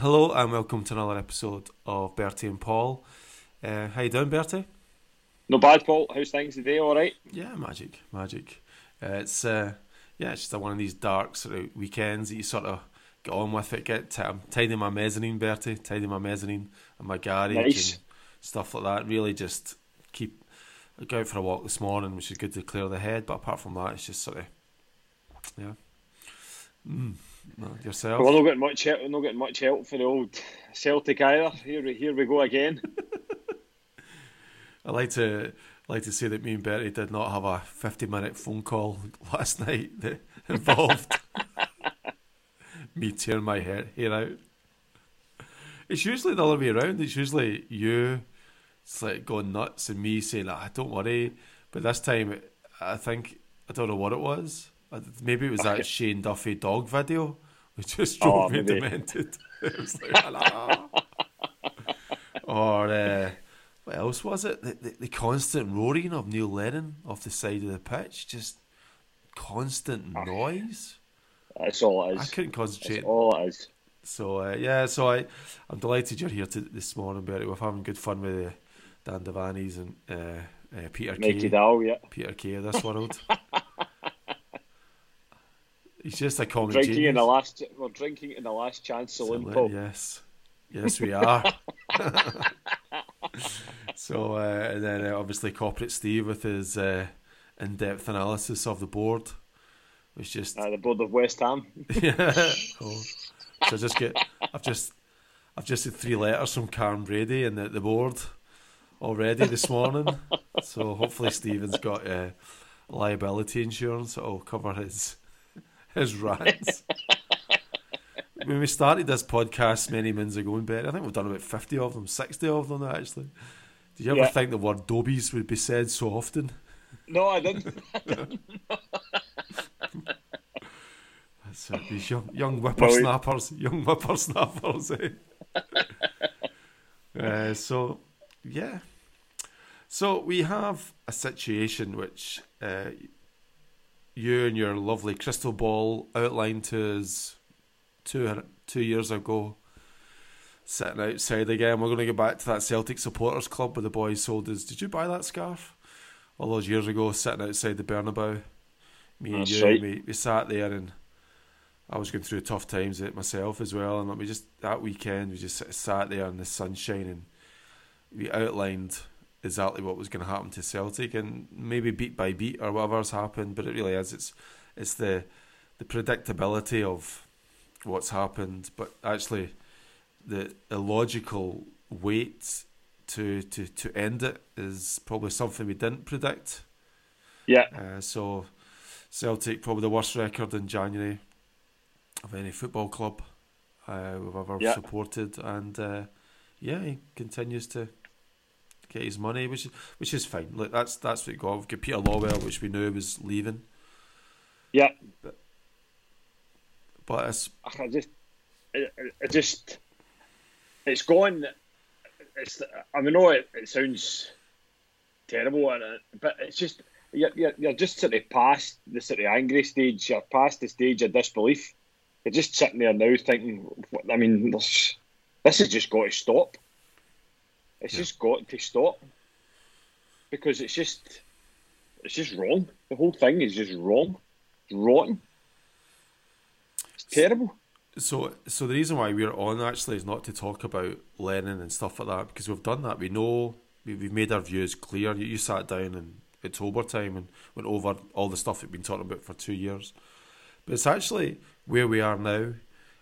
hello and welcome to another episode of Bertie and Paul. Uh, how you doing, Bertie? No bad, Paul. How's things today? All right? Yeah, magic, magic. Uh, it's uh, yeah, it's just one of these dark sort of weekends that you sort of get on with it. Get t- I'm tidying my mezzanine, Bertie, tidying my mezzanine and my garage Nice. and stuff like that. Really, just keep I go out for a walk this morning, which is good to clear the head. But apart from that, it's just sort of yeah. Mm. No, yourself? We're not getting much help. We're not getting much help for the old Celtic either. Here, we- here we go again. I like to like to say that me and Bertie did not have a fifty minute phone call last night that involved me tearing my hair, hair out. It's usually the other way around. It's usually you, it's like going nuts, and me saying, "Ah, don't worry." But this time, I think I don't know what it was. I- Maybe it was that Shane Duffy dog video, which just drove Oh, me maybe. demented. It was like, "Ah." or uh, what else was it? The, the, the constant roaring of Neil Lennon off the side of the pitch, just constant noise. That's all it I couldn't That's concentrate. all it is. So uh, yeah, so I I'm delighted you're here to, this morning, Bertie. We're having good fun with uh, Dan Devaney's and uh, uh, Peter Mikey Kay, Dow, yeah. Peter Kay of this world. He's just a common Drinking genius. in the last. We're drinking in the last chance saloon. Yes, yes, we are. so, uh, and then uh, obviously corporate Steve with his uh, in-depth analysis of the board, which just Uh, the board of West Ham. yeah. Oh. So just get. I've just, I've just had three letters from Karren Brady and the, the board already this morning. so hopefully Stephen's got uh, liability insurance that'll cover his his rants. when we started this podcast many moons ago in bed, I think we've done about fifty of them, sixty of them actually. Did you ever Yeah. think the word dobies would be said so often? No, I didn't. That's it. These young, young whippersnappers, young whippersnappers. Eh? uh, so, yeah. So we have a situation which uh, you and your lovely crystal ball outlined to us two two years ago. Sitting outside again, we're going to go back to that Celtic supporters club where the boys sold us. Did you buy that scarf all those years ago? Sitting outside the Bernabeu, me and That's you, right. we, we sat there and I was going through tough times it myself as well, and we just that weekend we just sat there in the sunshine and we outlined exactly what was going to happen to Celtic, and maybe beat by beat or whatever's happened, but it really is it's it's the the predictability of what's happened, but actually the illogical wait to to to end it is probably something we didn't predict. Yeah. Uh, so Celtic probably the worst record in January of any football club uh, we've ever Yeah. supported, and uh, yeah, he continues to get his money, which is which is fine. Look, that's that's what got. We've got Peter Lawwell, which we knew was leaving, Yeah. but it's I just, it, just, it's gone. It's. I mean, no, it, it sounds terrible, and but it's just you're, you're, you're just sort of past the sort of angry stage. You're past the stage of disbelief. You're just sitting there now thinking. I mean, this, this has just got to stop. It's Yeah. just got to stop because it's just, it's just wrong. The whole thing is just wrong. It's rotten. It's terrible. So, so the reason why we're on actually is not to talk about Lennon and stuff like that because we've done that. We know we, we've made our views clear. You, you sat down in October time and went over all the stuff we've been talking about for two years. But it's actually where we are now,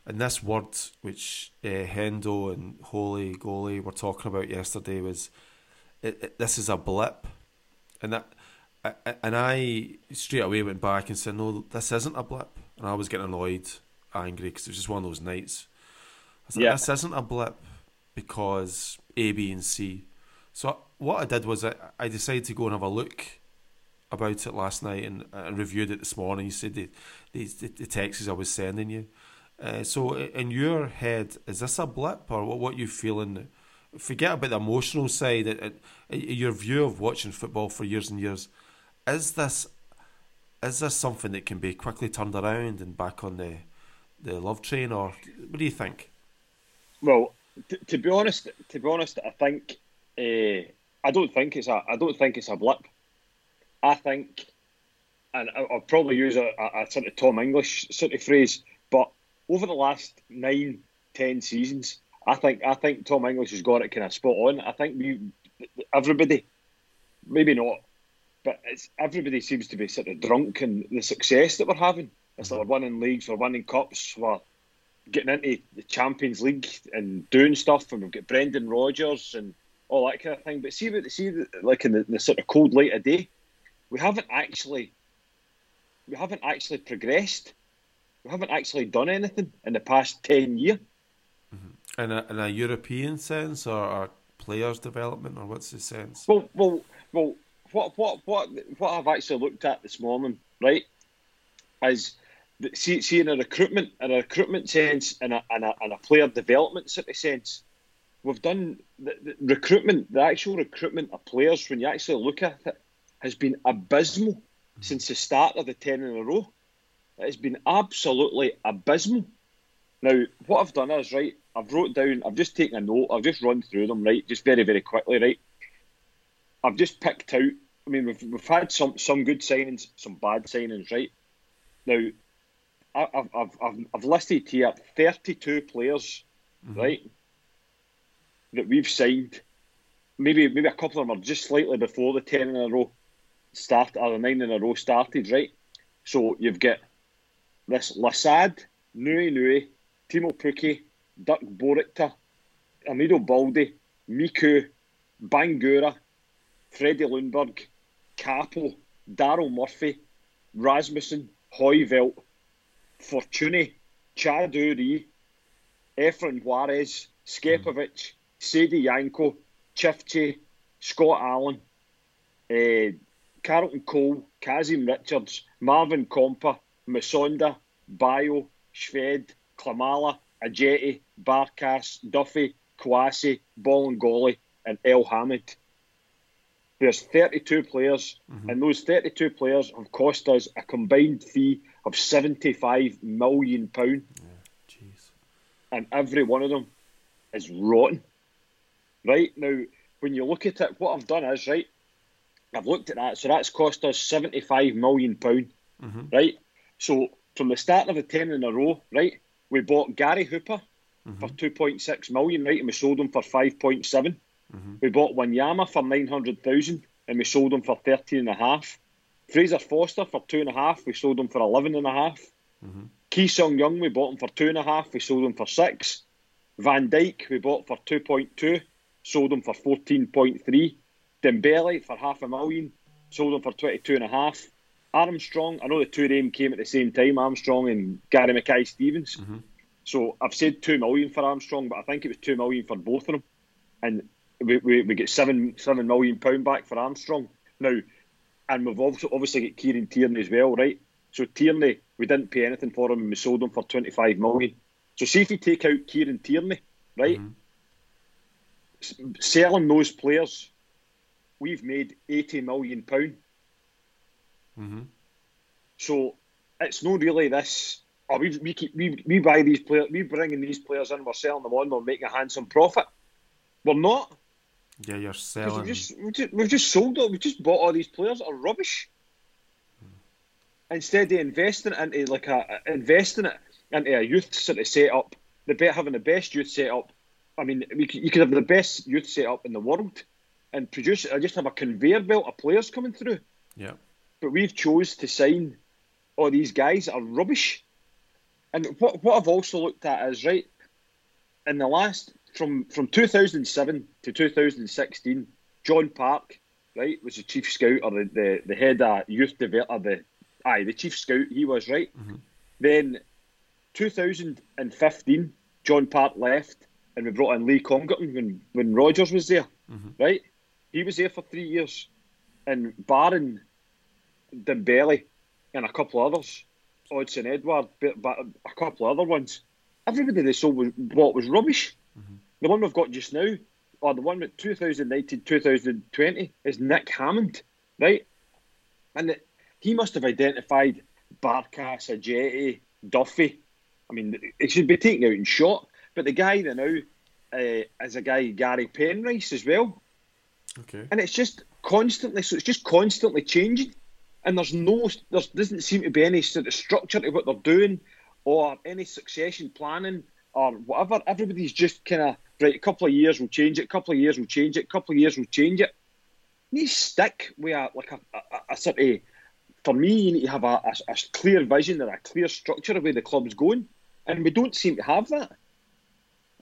and this word which uh, Hendo and Holy Goalie were talking about yesterday was, it, it, this is a blip, and that. I- And I straight away went back and said, "No, this isn't a blip." And I was getting annoyed angry because it was just one of those nights. I like, Yeah. this isn't a blip because A, B, and C. So what I did was I, I decided to go and have a look about it last night and, and reviewed it this morning. You said the, the, the texts I was sending you. Uh, so in your head, is this a blip or what, what you feeling? Forget about the emotional side. It, it, your view of watching football for years and years, is this is this something that can be quickly turned around and back on the the love train, or what do you think? Well, t- to be honest, to be honest, I think uh, I don't think it's a I don't think it's a blip. I think, and I'll probably use a, a, a sort of Tom English sort of phrase, over the last nine, ten seasons, I think I think Tom English has got it kind of spot on. I think we everybody, maybe not, but it's everybody seems to be sort of drunk in the success that we're having. It's like we're winning leagues, we're winning cups, we're getting into the Champions League and doing stuff, and we've got Brendan Rodgers and all that kind of thing. But see, see, like in the, the sort of cold light of day, we haven't actually, we haven't actually progressed. We haven't actually done anything in the past ten years. Mm-hmm. In a, in a European sense, or, or players' development, or what's the sense? Well, well, well. What what what what I've actually looked at this morning, right, is see, see in a recruitment, in a recruitment sense, and a, and a, and a player development sort of sense, we've done the, the, recruitment, the actual recruitment of players. When you actually look at it, has been abysmal mm-hmm. since the start of the ten in a row. It has been absolutely abysmal. Now, what I've done is right. I've wrote down. I've just taken a note. I've just run through them right, just very very quickly right. I've just picked out. I mean, we've, we've had some some good signings, some bad signings, right? Now, I've, I've, I've, I've listed here 32 players, mm-hmm. right, that we've signed. Maybe maybe a couple of them are just slightly before the 10 in a row start, or the 9 in a row started, right? So you've got this Lassad, Nui Nui, Teemu Pukki, Dirk Boerrigter, Amido Balde, Miku, Bangura, Freddie Lundberg, Capo, Daryl Murphy, Rasmussen, Hooiveld, Fortuné, Chad Uri, Efrain Juarez, Scepovic, Saidy Janko, Ciftci, Scott Allan, uh, Carlton Cole, Kazim Richards, Marvin Compper, Musonda, Bio, Shved, Klimala, Ajeti, Barkas, Duffy, Kouassi, Bolingoli, and Elhamed. There's 32 players, mm-hmm. and those 32 players have cost us a combined fee of 75 million pound. Yeah, and every one of them is rotten. Right now, when you look at it, what I've done is right. I've looked at that, so that's cost us 75 million pound. Mm-hmm. Right. So from the start of the ten in a row, right, we bought Gary Hooper mm-hmm. for 2.6 million, right, and we sold him for 5.7. Mm-hmm. We bought Wanyama for 900,000 and we sold him for 13 and a. Fraser Forster for two and a half, we sold him for 11 and a. Mm-hmm. Ki Sung Young, we bought him for two and a half, we sold him for six. Van Dijk, we bought for 2.2, sold him for 14.3. Dembele for half a million, sold him for 22 and a half. Armstrong, I know the two of them came at the same time, Armstrong and Gary Mackay Stevens. Mm-hmm. So I've said two million for Armstrong, but I think it was two million for both of them. And we, we, we get seven seven million pound back for Armstrong now, and we've also obviously got Kieran Tierney as well, right? So Tierney, we didn't pay anything for him, and we sold him for twenty five million. So see if you take out Kieran Tierney, right? Mm-hmm. selling those players, we've made eighty million pound. Mm-hmm. So it's not really this. Oh, we we keep we, we buy these players, we bringing these players in, we're selling them on, we're making a handsome profit. We're not. Yeah, you're selling. We've just, we've just, we've just sold it. We just bought all these players that are rubbish. Hmm. Instead of investing it into like a investing it into a youth sort of setup, the bet having the best youth setup. I mean, we you could have the best youth setup in the world, and produce. I just have a conveyor belt of players coming through. Yeah. But we've chose to sign all these guys that are rubbish. And what what I've also looked at is right in the last from from 2007 to 2016, John Park, right, was the chief scout or the, the, the head of youth development, the aye, the chief scout. He was right. Mm-hmm. Then 2015, John Park left, and we brought in Lee Congerton when when Rodgers was there, mm-hmm. right? He was there for three years, and Baron, Dembele, and a couple others, Odsonne Edouard, but, but a couple other ones. Everybody they saw was, what was rubbish. Mm-hmm. The one we've got just now, or the one with 2019 2020, is Nick Hammond, right? And it, he must have identified Barca, Ajeti, Duffy. I mean, it should be taken out and shot. but the guy that now uh, is a guy Gary Penrice as well, Okay. and it's just constantly. So it's just constantly changing, and there's no, there doesn't seem to be any sort of structure to what they're doing, or any succession planning or whatever. Everybody's just kind of right. A couple of years we'll change it. A couple of years we'll change it. A couple of years we'll change it. You stick with a, like a, a, a sort of. For me, you need to have a, a, a clear vision and a clear structure of where the club's going, and we don't seem to have that.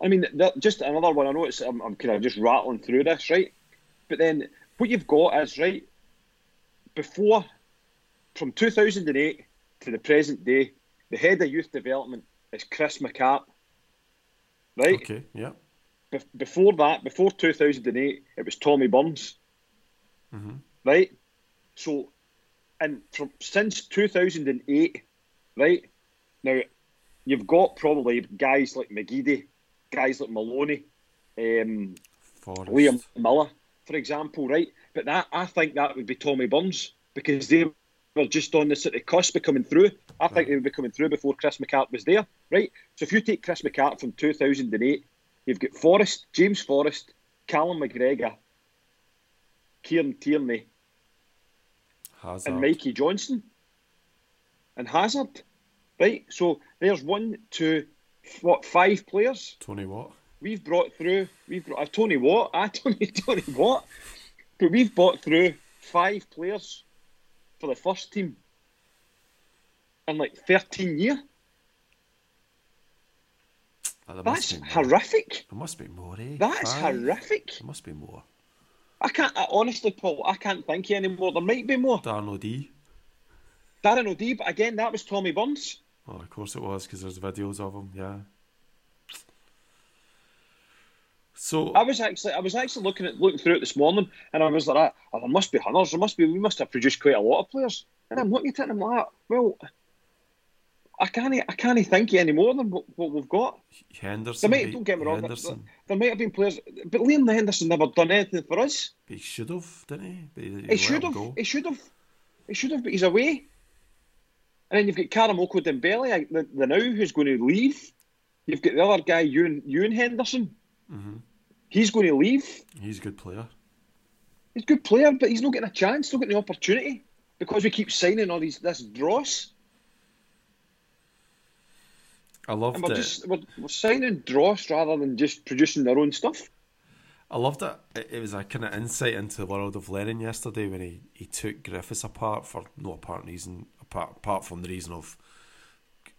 I mean, just another one. I know it's I'm, I'm kind of just rattling through this, right? But then what you've got is right before, from 2008 to the present day, the head of youth development is Chris McCart, right? Okay. Yeah. Be- before that, before 2008, it was Tommy Burns, Mhm. right? So, and from since 2008, right now, you've got probably guys like McGeady, guys like Maloney, um. Liam Miller, for example, right? But that I think that would be Tommy Burns because they were just on the sort of cusp of coming through. I think they would be coming through before Chris McCart was there, right? So if you take Chris McCart from 2008, you've got Forrest, James Forrest, Callum McGregor, Kieran Tierney, Hazard. and Mikey Johnson, and Hazard, right? So there's one, two, what, five players Tony Watt. we've brought through we've brought uh, Tony Watt, ah Tony Tony Watt, but we've brought through five players for the first team in like thirteen years. There That's must be more. horrific. There must be more, eh? That's horrific. There must be more. I can't I, honestly, Paul. I can't think of any more. There might be more. Darren O'D. Darren O'D, but again, that was Tommy Burns. Oh, of course it was, because there's videos of him. Yeah. So I was actually I was actually looking at looking through it this morning, and I was like, oh, there must be hundreds. There must be. We must have produced quite a lot of players. And I'm looking at it, and I'm like, well, I can't I can't think any more than what, what we've got. There Henderson. might don't get me wrong. There, Henderson. there might have been players, but Liam Henderson never done anything for us. He should have, didn't he? But he, He should have. He should have. He should have. But he's away. And then you've got Karamoko Dembele, the, the now who's going to leave. You've got the other guy, Ewan, Ewan Henderson. Mhm. He's going to leave. He's a good player. He's a good player, but he's not getting a chance, not getting the opportunity because we keep signing all these this dross, I loved and we're it. just we're, we're signing dross rather than just producing their own stuff. I loved it. it. It was a kind of insight into the world of Lennon yesterday when he, he took Griffiths apart for no apparent reason, apart, apart from the reason of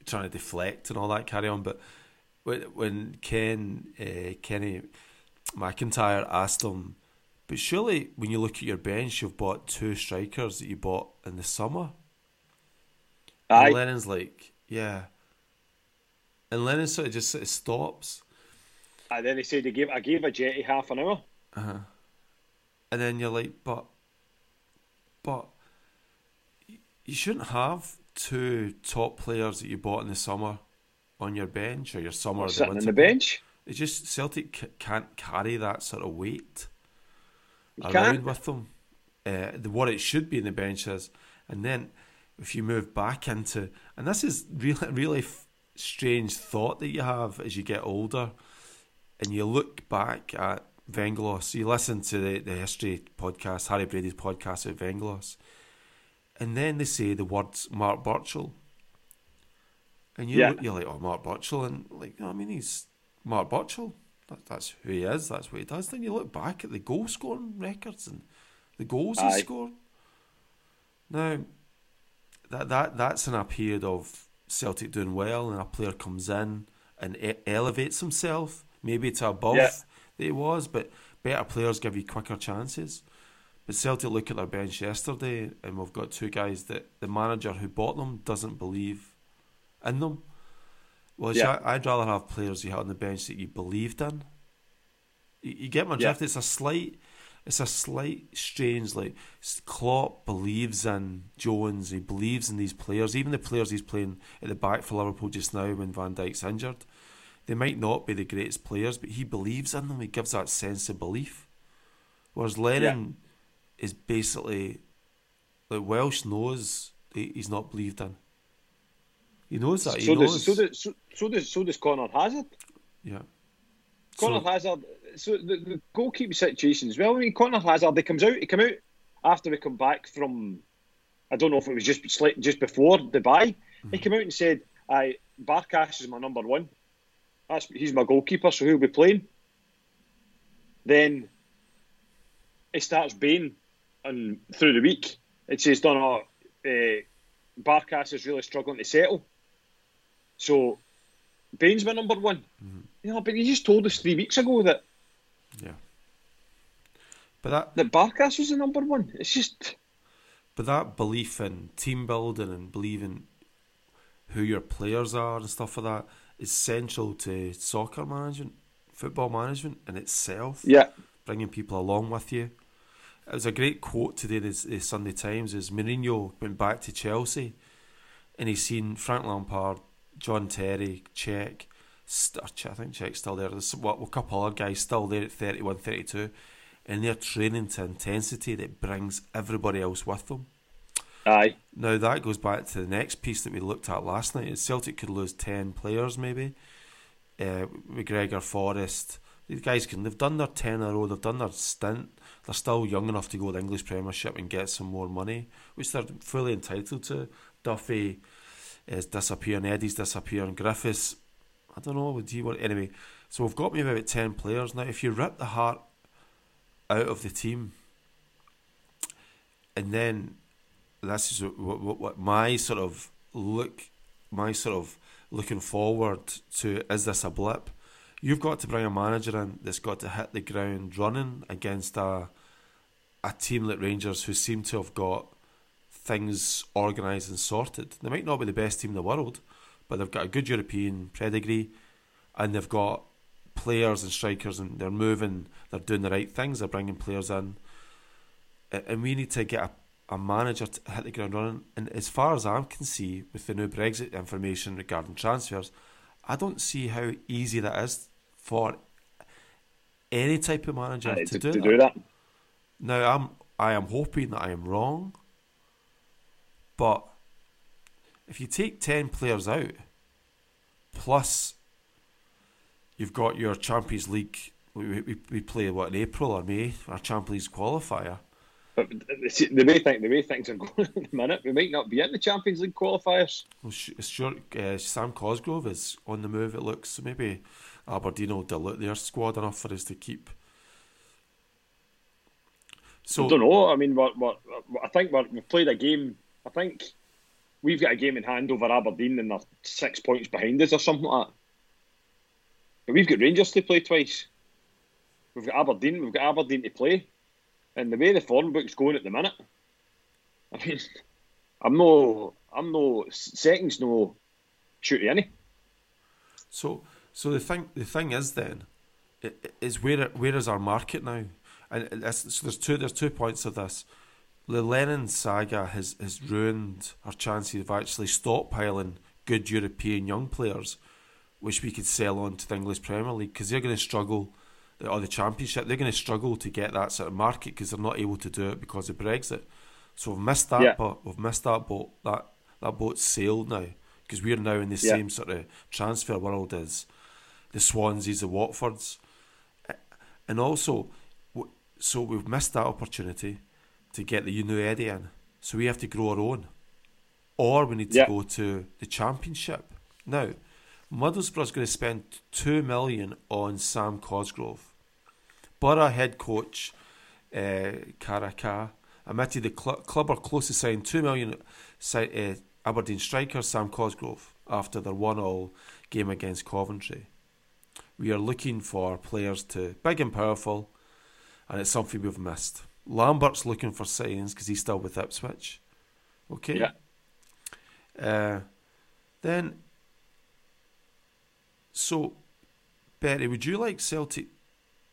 trying to deflect and all that carry on. But when, when Ken uh, Kenny McIntyre asked him, but surely when you look at your bench, you've bought two strikers that you bought in the summer. Aye, And Lennon's like, yeah. And Lennon sort of just sort of stops. and then he said he gave I gave Ajeti half an hour. Uh-huh. And then you're like, but, but, you shouldn't have two top players that you bought in the summer on your bench or your summer or the sitting on winter the bench. It's just Celtic c- can't carry that sort of weight You around can't. with them. Uh, the what it should be in the bench is, and then if you move back into, and this is really really f- strange thought that you have as you get older, and you look back at Venglos. You listen to the the history podcast, Harry Brady's podcast with Venglos, and then they say the words Mark Burchill, and you Yeah. look, you're like, oh, Mark Burchill, and like, I mean, he's Mark Burchill. That, that's who he is. That's what he does. Then you look back at the goal scoring records and the goals Aye. he scored. Now, that that that's in a period of Celtic doing well, and a player comes in and e- elevates himself, maybe to above Yeah. that he was. But better players give you quicker chances. But Celtic look at their bench yesterday, and we've got two guys that the manager who bought them doesn't believe in them. Well, Yeah. I'd rather have players you had on the bench that you believed in. You, you get my Yeah. drift. It's a slight, it's a slight strange. Like Klopp believes in Jones. He believes in these players, even the players he's playing at the back for Liverpool just now when Van Dijk's injured. They might not be the greatest players, but he believes in them. He gives that sense of belief. Whereas Lennon is basically like Welsh knows he- he's not believed in. He knows that. He So knows. does so does so, so does so does Conor Hazard. Yeah. Conor so, Hazard. So the, the goalkeeping situation as well. I mean, Conor Hazard. He comes out. He come out after we come back from. I don't know if it was just just before Dubai. Mm-hmm. He came out and said, "I Barkas is my number one. That's he's my goalkeeper, so he'll be playing." Then he starts being and through the week. It says, "Don't know, uh, Barkas is really struggling to settle." So Bain's my number one. Mm-hmm. You know, but he just told us three weeks ago that. Yeah. But that that Barkas was the number one. It's just. But that belief in team building and believing who your players are and stuff like that is central to soccer management, football management in itself. Yeah. Bringing people along with you. It was a great quote today in the Sunday Times is Mourinho went back to Chelsea and he's seen Frank Lampard, John Terry, Cech, I think Cech's still there. There's what, a couple other guys still there at 31, 32 and they're training to intensity that brings everybody else with them. Aye. Now that goes back to the next piece that we looked at last night. Is Celtic could lose ten players maybe. Uh, McGregor, Forrest, these guys can. They've done their ten in a row. They've done their stint. They're still young enough to go to the English Premiership and get some more money, which they're fully entitled to. Duffy is disappearing. Eh, Eddie's disappearing. Griffiths, I don't know. Would you want anyway? So we've got maybe about ten players now. If you rip the heart out of the team, and then this is what, what, what my sort of look, my sort of looking forward to. Is this a blip? You've got to bring a manager in that's got to hit the ground running against a a team like Rangers who seem to have got things organised and sorted. They might not be the best team in the world, but they've got a good European pedigree, and they've got players and strikers, and they're moving. They're doing the right things. They're bringing players in, and we need to get a a manager to hit the ground running. And as far as I can see, with the new Brexit information regarding transfers, I don't see how easy that is for any type of manager to, to, do, to that. do, that. Now, I'm I am hoping that I am wrong, but if you take ten players out, plus you've got your Champions League. We, we, we play what in April or May our Champions League qualifier but the way think the way things are going at the minute, we might not be in the Champions League qualifiers. Well, sure, uh, Sam Cosgrove is on the move. It looks so maybe Aberdeen will dilute their squad enough for us to keep. So I don't know. I mean, what what I think we have played a game. I think we've got a game in hand over Aberdeen, and they're six points behind us or something like that. But we've got Rangers to play twice. We've got Aberdeen. We've got Aberdeen to play. And the way the form book's going at the minute, I mean, I'm no, I'm no seconds no shoot any. So, so the thing, the thing is then, is where where is our market now? And so there's two there's two points of this. The Lennon saga has has ruined our chances of actually stockpiling good European young players, which we could sell on to the English Premier League because they're going to struggle or the Championship, they're going to struggle to get that sort of market because they're not able to do it because of Brexit. So we've missed that, yeah. but we've missed that boat. That that boat's sailed now because we're now in the yeah. same sort of transfer world as the Swanseas, the Watfords, and also, so we've missed that opportunity to get the new Eddie in. So we have to grow our own, or we need to yeah. go to the Championship now. Middlesbrough's going to spend two million on Sam Cosgrove. Borough head coach uh, Karakar admitted the cl- club are close to signing two million uh, Aberdeen striker Sam Cosgrove after their one-all game against Coventry. We are looking for players to big and powerful, and it's something we've missed. Lambert's looking for signs because he's still with Ipswich. Okay. Yeah. Uh, then so, Betty, would you like Celtic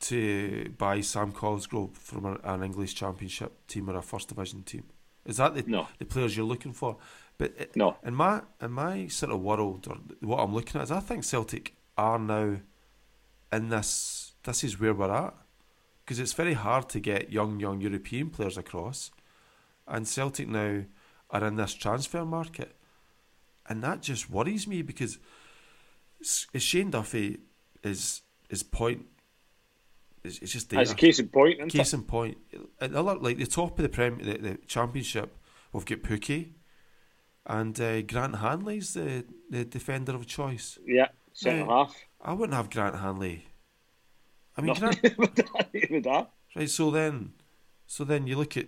to buy Sam Cosgrove from a, an English Championship team or a First Division team? Is that the no. the players you're looking for? But it, no. In my in my sort of world, or what I'm looking at is, I think Celtic are now in this. This is where we're at because it's very hard to get young young European players across, and Celtic now are in this transfer market, and that just worries me because is Shane Duffy is is point. It's, it's just a case in point, Case it? in point, another like the top of the prem, the, the championship, we've got Pukki, and uh, Grant Hanley's the the defender of choice. Yeah, centre half. I wouldn't have Grant Hanley. I mean, No, Grant, with that, with that. right? So then, so then you look at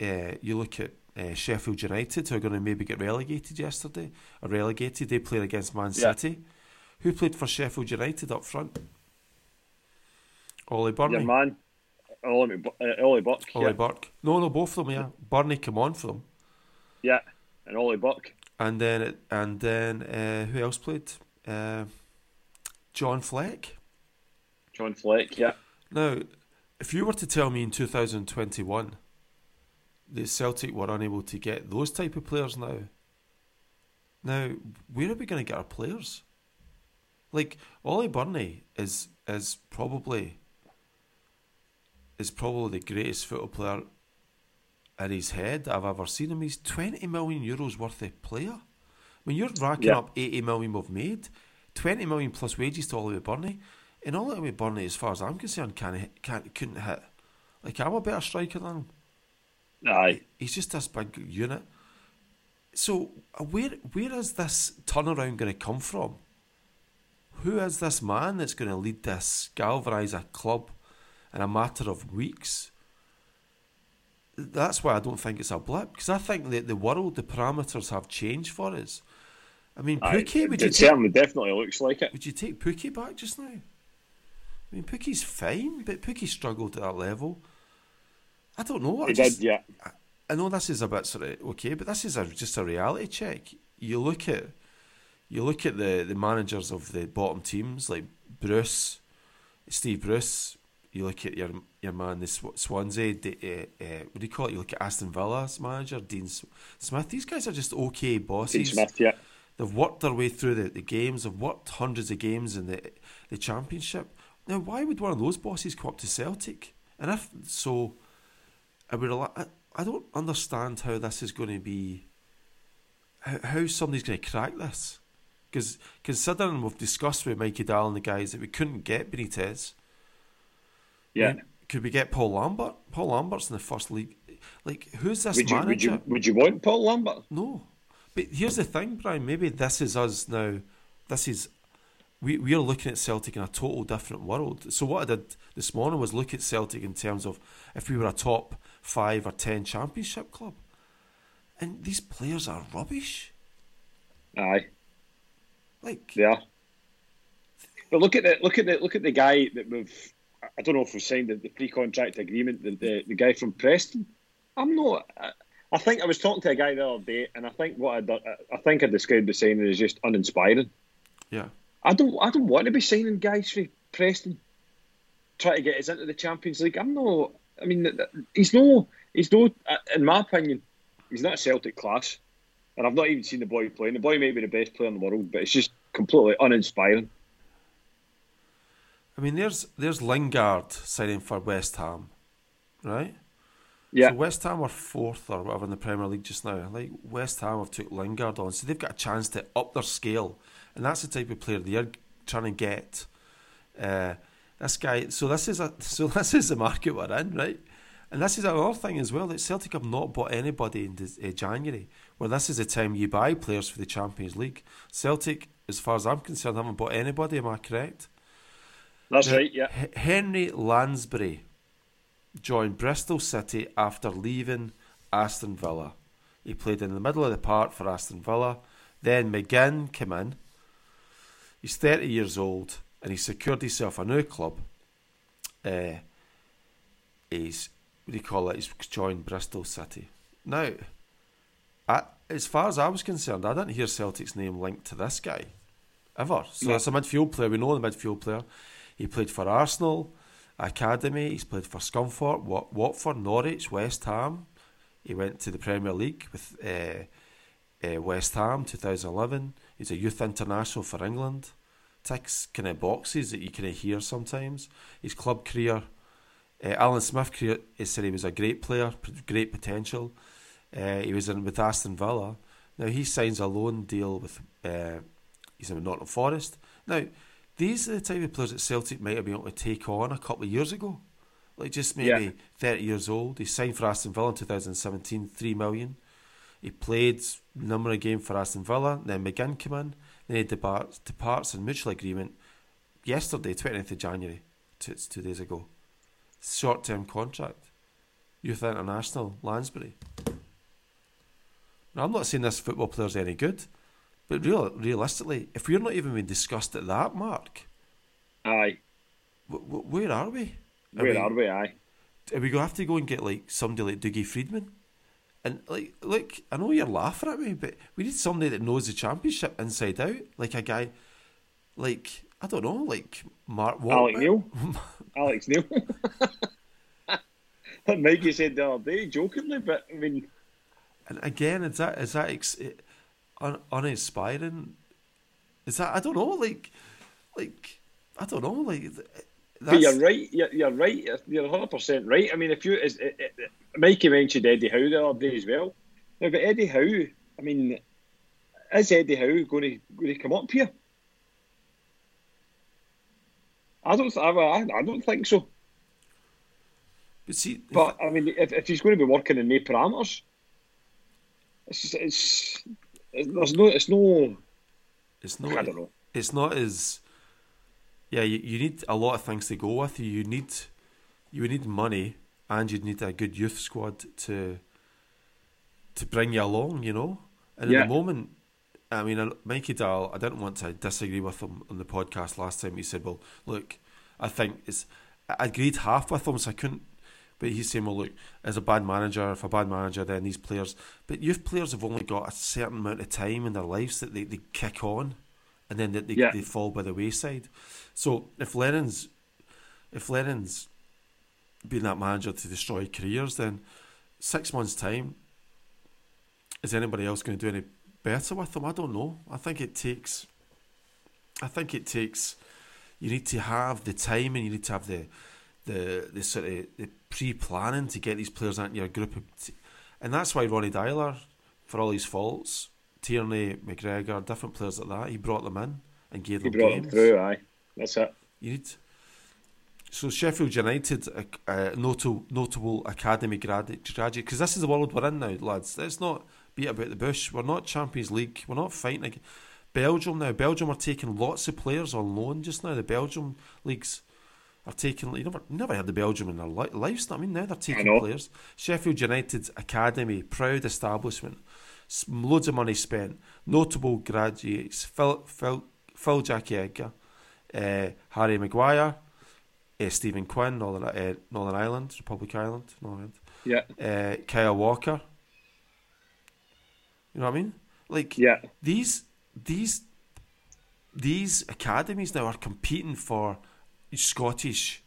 uh, you look at uh, Sheffield United, who are going to maybe get relegated yesterday, or relegated. They played against Man Yeah. City. Who played for Sheffield United up front? Ollie Burnley. Your man, Ollie, uh, Ollie Buck. Ollie yeah. Burke. No, no, both of them. Yeah, Burnley come on for them, yeah, and Ollie Buck. and then and then uh, who else played? John Fleck. John Fleck. Yeah. Now, if you were to tell me in 2021 that Celtic were unable to get those type of players now, now where are we going to get our players? Like Ollie Burnley is is probably is probably the greatest football player in his head that I've ever seen him. He's 20 million euros worth of player. When you're racking Yeah. up 80 million we've made, 20 million plus wages to Ollie Burnley, and Ollie Burnley, as far as I'm concerned, can't, can't couldn't hit. Like I'm a better striker than him. Aye. He's just this big unit. So uh, where where is this turnaround going to come from? Who is this man that's going to lead this galvanise a club in a matter of weeks? That's why I don't think it's a blip because I think that the world, the parameters have changed for us. I mean, Aye. Pukki, would it you take, certainly definitely looks like it. would you take Pukki back just now? I mean, Pukki's fine, but Pukki struggled at that level. I don't know. I He just, did, yeah. I know this is a bit sort of okay, but this is a, just a reality check. You look at you look at the, the managers of the bottom teams like Bruce, Steve Bruce. You look at your your man, the Sw- Swansea. The, uh, uh, what do you call it? You look at Aston Villa's manager, Dean Smith. These guys are just okay bosses. Dean Smith, yeah. They've worked their way through the, the games. They've worked hundreds of games in the the championship. Now, why would one of those bosses come up to Celtic? And if so, I would. I, I don't understand how this is going to be. How, how somebody's going to crack this? Because considering we've discussed with Mikey Dahl and the guys that we couldn't get Benitez. Yeah. could we get Paul Lambert? Paul Lambert's in the first league. Like, who's this Would you, would manager? you would you want Paul Lambert? No. But here's the thing, Brian. Maybe this is us now. This is. We, we are looking at Celtic in a total different world. So, what I did this morning was look at Celtic in terms of if we were a top five or ten championship club. And these players are rubbish. Aye, Like, Yeah. But look at the look at the look at the guy that we've. I don't know if we've signed the, the pre-contract agreement. The, the the guy from Preston. I'm not. I, I think I was talking to a guy the other day, and I think what I I think I described the signing as just uninspiring. yeah. I don't I don't want to be signing guys for Preston, try to get us into the Champions League. I'm not. I mean, he's no. He's no. uh, In my opinion, he's not a Celtic class, and I've not even seen the boy playing. The boy may be the best player in the world, but it's just completely uninspiring. I mean, there's there's Lingard signing for West Ham, right? Yeah, So West Ham are fourth or whatever in the Premier League just now. Like West Ham have took Lingard on, so they've got a chance to up their scale, and that's the type of player they're trying to get. Uh, this guy. So this is a so this is the market we're in, right? And this is another thing as well that Celtic have not bought anybody in this, uh, January, where this is the time you buy players for the Champions League. Celtic, as far as I'm concerned, haven't bought anybody. Am I correct? that's Now, right. Yeah, H- Henry Lansbury joined Bristol City after leaving Aston Villa. He played in the middle of the park for Aston Villa. Then McGinn came in. He's 30 years old and he secured himself a new club. Uh, he's, what do you call it? He's joined Bristol City. Now, I, as far as I was concerned, I didn't hear Celtic's name linked to this guy ever. So No. it's a midfield player. We know the midfield player. He played for Arsenal Academy. He's played for Scunthorpe, Wat- Watford, Norwich, West Ham. He went to the Premier League with uh, uh, West Ham 2011. He's a youth international for England. Ticks kind of boxes that you kind of hear sometimes. His club career, uh, Alan Smith career, he said he was a great player, great potential. Uh, he was in with Aston Villa. Now he signs a loan deal with. Uh, he's in Nottingham Forest. Now these are the type of players that Celtic might have been able to take on a couple of years ago. Like just maybe Yeah. 30 years old. He signed for Aston Villa in 2017, 3 million. He played a number of games for Aston Villa. Then McGinn came in. Then he departs, departs in mutual agreement yesterday, 29th of January. Two, it's two days ago. Short term contract. Youth International, Lansbury. Now, I'm not saying this football player's any good, but real, realistically, if we're not even being discussed at that mark, Aye. w- w- where are we? Where we, are we? Aye. Are we going to have to go and get like somebody like Dougie Freedman? And like, look, I know you're laughing at me, but we need somebody that knows the championship inside out, like a guy, like I don't know, like Mark Waltman. Neil. Alex Neil. That Mikey said the other day, jokingly, but I mean, And again, is that is that ex- eh, un- uninspiring? Is that I don't know, like, like I don't know, like. th- eh, but you're right. You're, you're right. You're- 100 percent right. I mean, if you, is, it, it, Mikey mentioned Eddie Howe the other day as well. Now, but Eddie Howe, I mean, is Eddie Howe going to going to come up here? I don't. I, I don't think so. But see, But I mean, if, if he's going to be working in the parameters, it's, it's, it's there's no it's no it's not. I don't know. It's not as. Yeah, you, you need a lot of things to go with. You need, you need money, and you'd need a good youth squad to. To bring you along, you know, and Yeah. at the moment, I mean, Mikey Dahl. I didn't want to disagree with him on the podcast last time. He said, "Well, look, I think it's." I agreed half with him, so I couldn't. But he's saying, "Well, look, as a bad manager, if a bad manager, then these players." But youth players have only got a certain amount of time in their lives that they, they kick on, and then they, they, Yeah. they fall by the wayside. So if Lennon's, if Lennon's being that manager to destroy careers, then six months time, is anybody else going to do any better with them? I don't know. I think it takes. I think it takes. You need to have the time, and you need to have the, the the sort of the pre planning to get these players into your group, of t- and that's why Ronny Deila, for all his faults, Tierney, McGregor, different players like that, he brought them in and gave He them brought games. him through. Aye, that's it. You need. So Sheffield United, a, a notable, notable academy graduate, graduate, because this is the world we're in now, lads. Let's not beat about the bush. We're not Champions League. We're not fighting. Again. Belgium now. Belgium are taking lots of players on loan just now. The Belgium leagues are taking. You never, never had the Belgium in their li- lives. I mean, now they're taking players. Sheffield United's academy, proud establishment, loads of money spent. Notable graduates: Phil, Phil, Phil Jackie Edgar, uh, Harry Maguire, uh, Stephen Quinn, Northern, uh, Northern Ireland, Republic Island, Northern Yeah, Ireland, uh, Kyle Walker. You know what I mean? Like yeah, these these these academies now are competing for Scottish.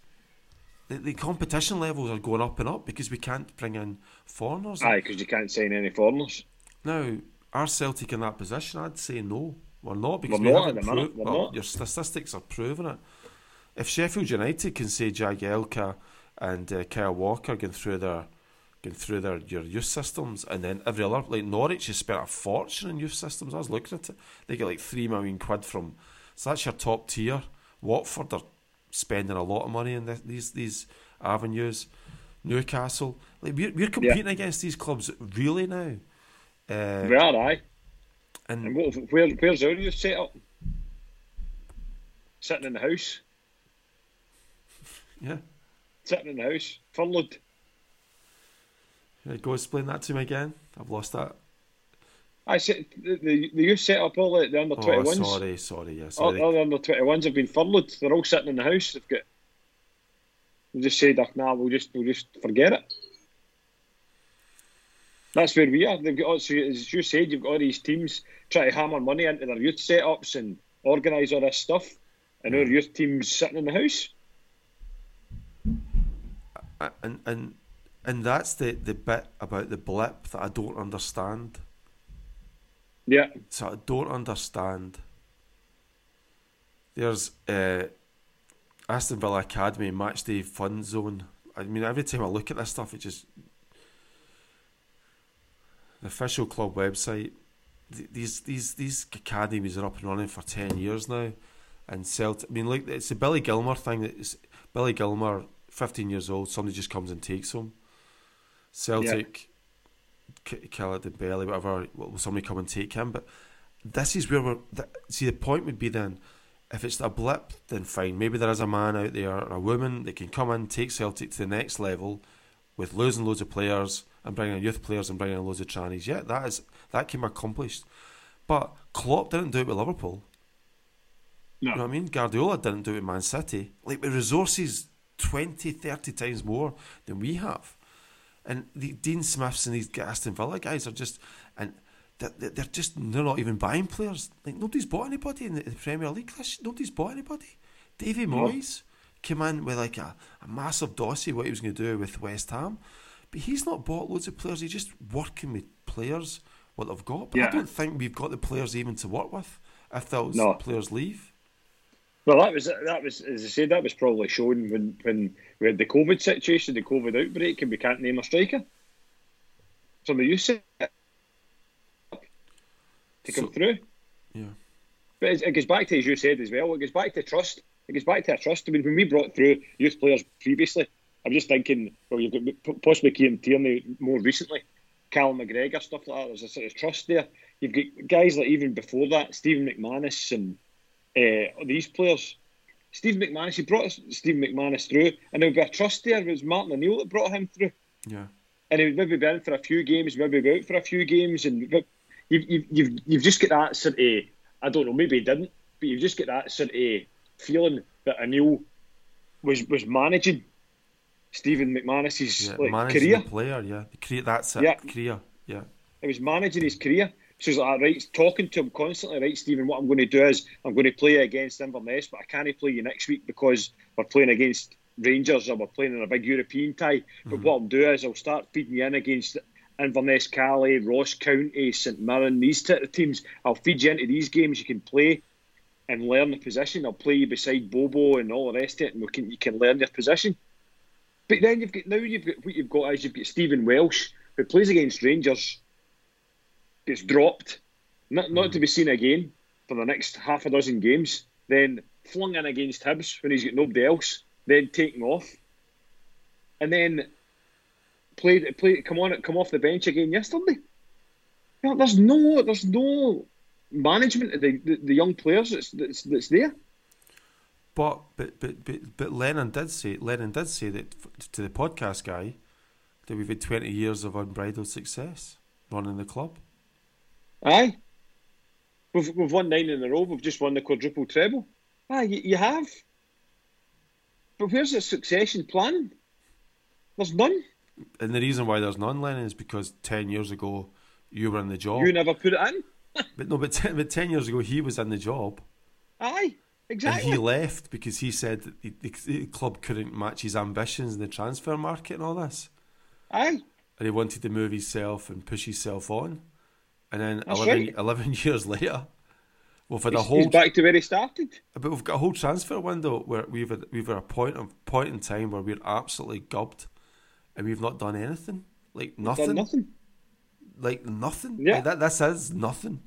The, the competition levels are going up and up because we can't bring in foreigners. aye, because you can't sign any foreigners. Now, are Celtic in that position? I'd say no. We're not because We're we not haven't the minute, proved- we're well, not. Your statistics are proving it. If Sheffield United can say Jagielka and uh, Kyle Walker going through their going through their your youth systems, and then every other like Norwich has spent a fortune in youth systems. I was looking at it; they get like three million quid from. So that's your top tier. Watford are spending a lot of money in this, these these avenues. Newcastle, like we're, we're competing against these clubs really now. Uh, we are, aye. and And what, where, where's our youth set up? Sitting in the house. Yeah, Sitting in the house. Furloughed. Yeah, go explain that to me again. I've lost that. I said the, the, the youth set up all the, the under Oh, 21s. sorry, sorry. Yeah, All, all the under 21s have been furloughed. They're all sitting in the house. They've got. They just said, "Oh, nah, we'll just we'll just forget it." That's where we are. They've got, so as you said, you've got all these teams trying to hammer money into their youth setups and organise all this stuff, and our youth teams sitting in the house and and and that's the the bit about the blip that I don't understand. Yeah. So I don't understand. There's uh, Aston Villa Academy match day fun zone. I mean, every time I look at this stuff, it just the official club website. These these these academies are up and running for ten years now, and Celtic. I mean, like it's the Billy Gilmour thing. that's Billy Gilmour 15 years old, somebody just comes and takes him. Celtic, yeah. Khaled and whatever, will somebody come and take him? But this is where we're. Th- see, the point would be then if it's a blip, then fine. Maybe there is a man out there or a woman that can come in, take Celtic to the next level with loads and loads of players and bringing in youth players and bringing in loads of trannies. Yeah, that is that can be accomplished. But Klopp didn't do it with Liverpool. No. You know what I mean? Guardiola didn't do it with Man City. Like with resources 20, 30 times more than we have. And the Dean Smiths and these Aston Villa guys are just and they're, they're just they're not even buying players. Like nobody's bought anybody in the, Premier League. Nobody's bought anybody. Davy. Moyes came in with like a, a massive dossier what he was going to do with West Ham, but he's not bought loads of players. He's just working with players what they've got. But yeah. I don't think we've got the players even to work with if those no. players leave. Well, that was that was as I said, that was probably shown when when we had the COVID situation, the COVID outbreak, and we can't name a striker. Some of you said to come so, through. Yeah. But it, it, goes back to as you said as well. It goes back to trust. It goes back to our trust. I mean, when we brought through youth players previously, I'm just thinking, well, you've got possibly Kieran Tierney more recently, Callum McGregor, stuff like that. There's a sort of trust there. You've got guys like even before that, Stephen McManus and uh, these players. Steve McManus, he brought Steve McManus through, and there would be a trust there. It was Martin O'Neill that brought him through. Yeah. And he would maybe be in for a few games, maybe be out for a few games, and you've, you've, you've, you've just got that sort of, I don't know, maybe he didn't, but you've just got that sort of feeling that O'Neill was was managing Stephen McManus's yeah, like, career. player, yeah. The career, that's it, yeah. career, yeah. He was managing his career. So he's like, right, talking to him constantly, right, Stephen, what I'm going to do is I'm going to play against Inverness, but I can't play you next week because we're playing against Rangers or we're playing in a big European tie. But mm-hmm. what I'll do is I'll start feeding you in against Inverness, Caley, Ross County, St Mirren, these of teams. I'll feed you into these games you can play and learn the position. I'll play you beside Bobo and all the rest of it, and we can you can learn your position. But then you've got now you've got what you've got is you've got Stephen Welsh who plays against Rangers, gets dropped, not not mm. to be seen again for the next half a dozen games, then flung in against Hibs when he's got nobody else, then taken off, and then played played come on come off the bench again yesterday. You know, there's no there's no management of the, the, the young players that's, that's that's there. But but but but but Lennon did say Lennon did say that to the podcast guy that we've had twenty years of unbridled success running the club. Aye, we've we've won nine in a row. We've just won the quadruple treble. Aye, you, you have. But where's the succession plan? There's none and the reason why there's none, Lennon, is because ten years ago you were in the job. You never put it in. but no, but ten, but ten years ago he was in the job. Aye, exactly. And he left because he said that the, the, the club couldn't match his ambitions in the transfer market and all this. Aye. And he wanted to move himself and push himself on. And then 11, right. 11, years later, we've had he's, a whole he's back to where he started. But we've got a whole transfer window where we've had, we've had a point of point in time where we're absolutely gubbed and we've not done anything. Like nothing. nothing. Like nothing. Yeah. Like that. This is nothing.